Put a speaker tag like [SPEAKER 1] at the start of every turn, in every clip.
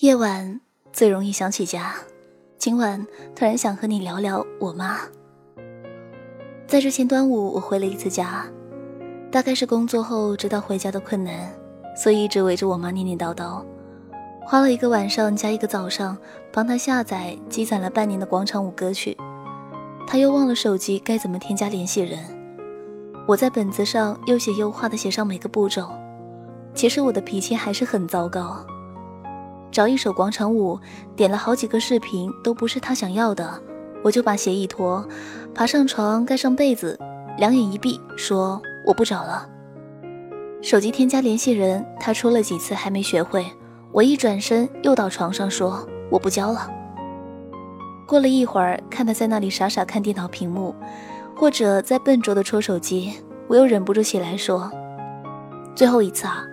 [SPEAKER 1] 夜晚最容易想起家，今晚突然想和你聊聊我妈。在之前端午我回了一次家，大概是工作后知道回家的困难，所以一直围着我妈念念叨叨，花了一个晚上加一个早上帮她下载积攒了半年的广场舞歌曲，她又忘了手机该怎么添加联系人，我在本子上又写又画的写上每个步骤，其实我的脾气还是很糟糕。找一首广场舞，点了好几个视频，都不是他想要的，我就把鞋一脱，爬上床，盖上被子，两眼一闭，说我不找了。手机添加联系人，他出了几次还没学会，我一转身又到床上说我不教了。过了一会儿，看他在那里傻傻看电脑屏幕，或者在笨拙的戳手机，我又忍不住起来说，最后一次啊，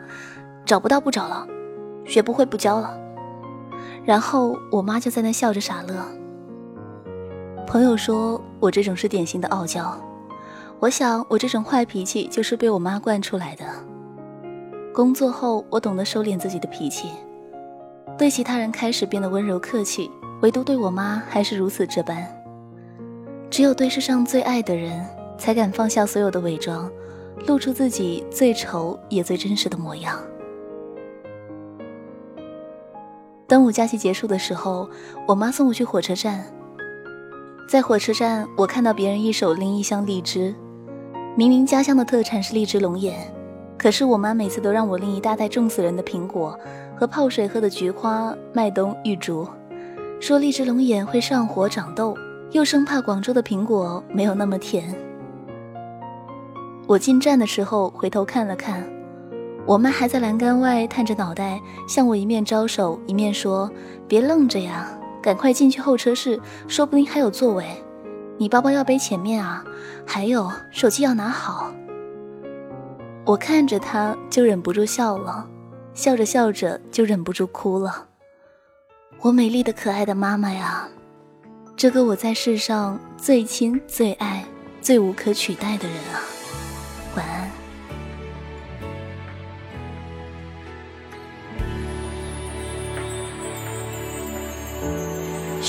[SPEAKER 1] 找不到不找了，学不会不教了。然后我妈就在那笑着傻乐。朋友说我这种是典型的傲娇，我想我这种坏脾气就是被我妈惯出来的。工作后我懂得收敛自己的脾气，对其他人开始变得温柔客气，唯独对我妈还是如此这般。只有对世上最爱的人，才敢放下所有的伪装，露出自己最丑也最真实的模样。端午假期结束的时候，我妈送我去火车站。在火车站，我看到别人一手拎一箱荔枝，明明家乡的特产是荔枝龙眼，可是我妈每次都让我拎一大袋重死人的苹果和泡水喝的菊花、麦冬、玉竹，说荔枝龙眼会上火长痘，又生怕广州的苹果没有那么甜。我进站的时候回头看了看。我妈还在栏杆外探着脑袋，向我一面招手，一面说：“别愣着呀，赶快进去候车室，说不定还有座位。你包包要背前面啊，还有手机要拿好。”我看着她，就忍不住笑了，笑着笑着就忍不住哭了。我美丽的可爱的妈妈呀，这个我在世上最亲最爱、最无可取代的人啊，晚安。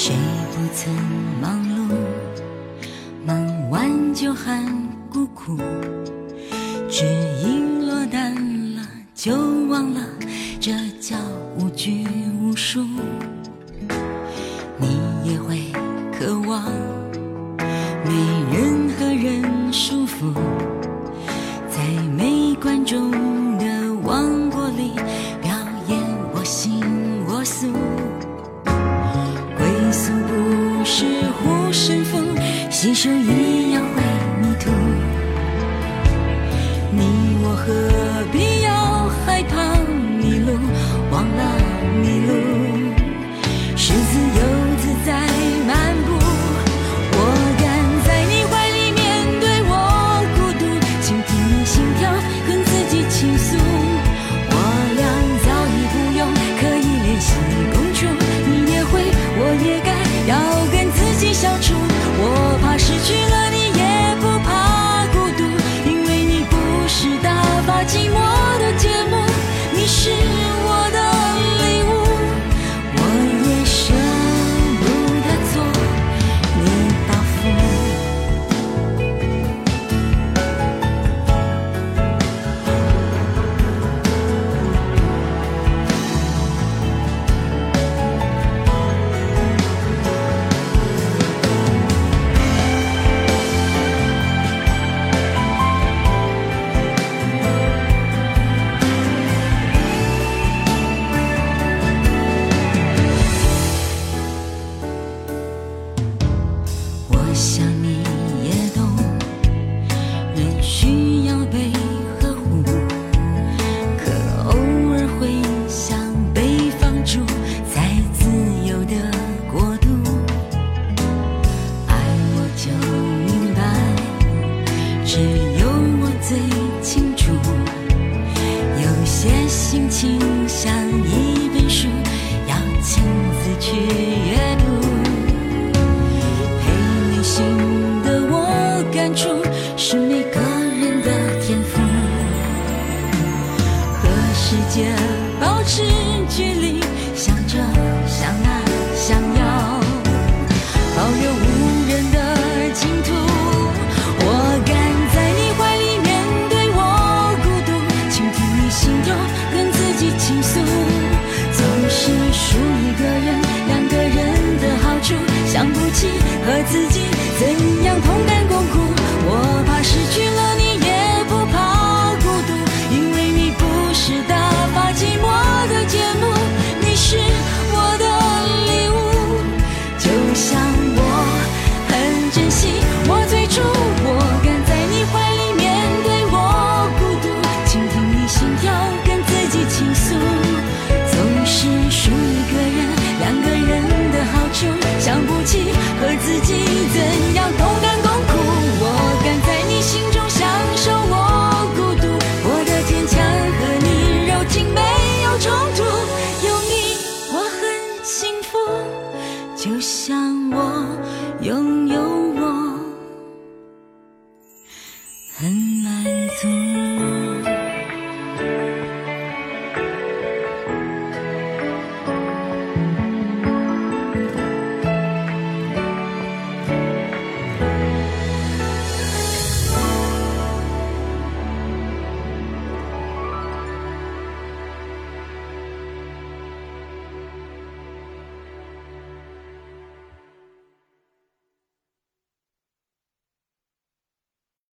[SPEAKER 2] 谁不曾忙碌？忙完就喊孤苦，只因落单了就忘了，这叫无拘无束。你也会一样会迷途你我何必要害怕迷路忘了迷路。是自由自在漫步我敢在你怀里面对我孤独请听我心跳跟自己倾诉。我俩早已不用刻意联系共处你也会我也该要跟自己相处。去阅读，陪你心的我感触是每个人的天赋。和世界保持距离，想着想爱想要，保留无人的净土。我敢在你怀里面对我孤独，倾听你心中。就像我永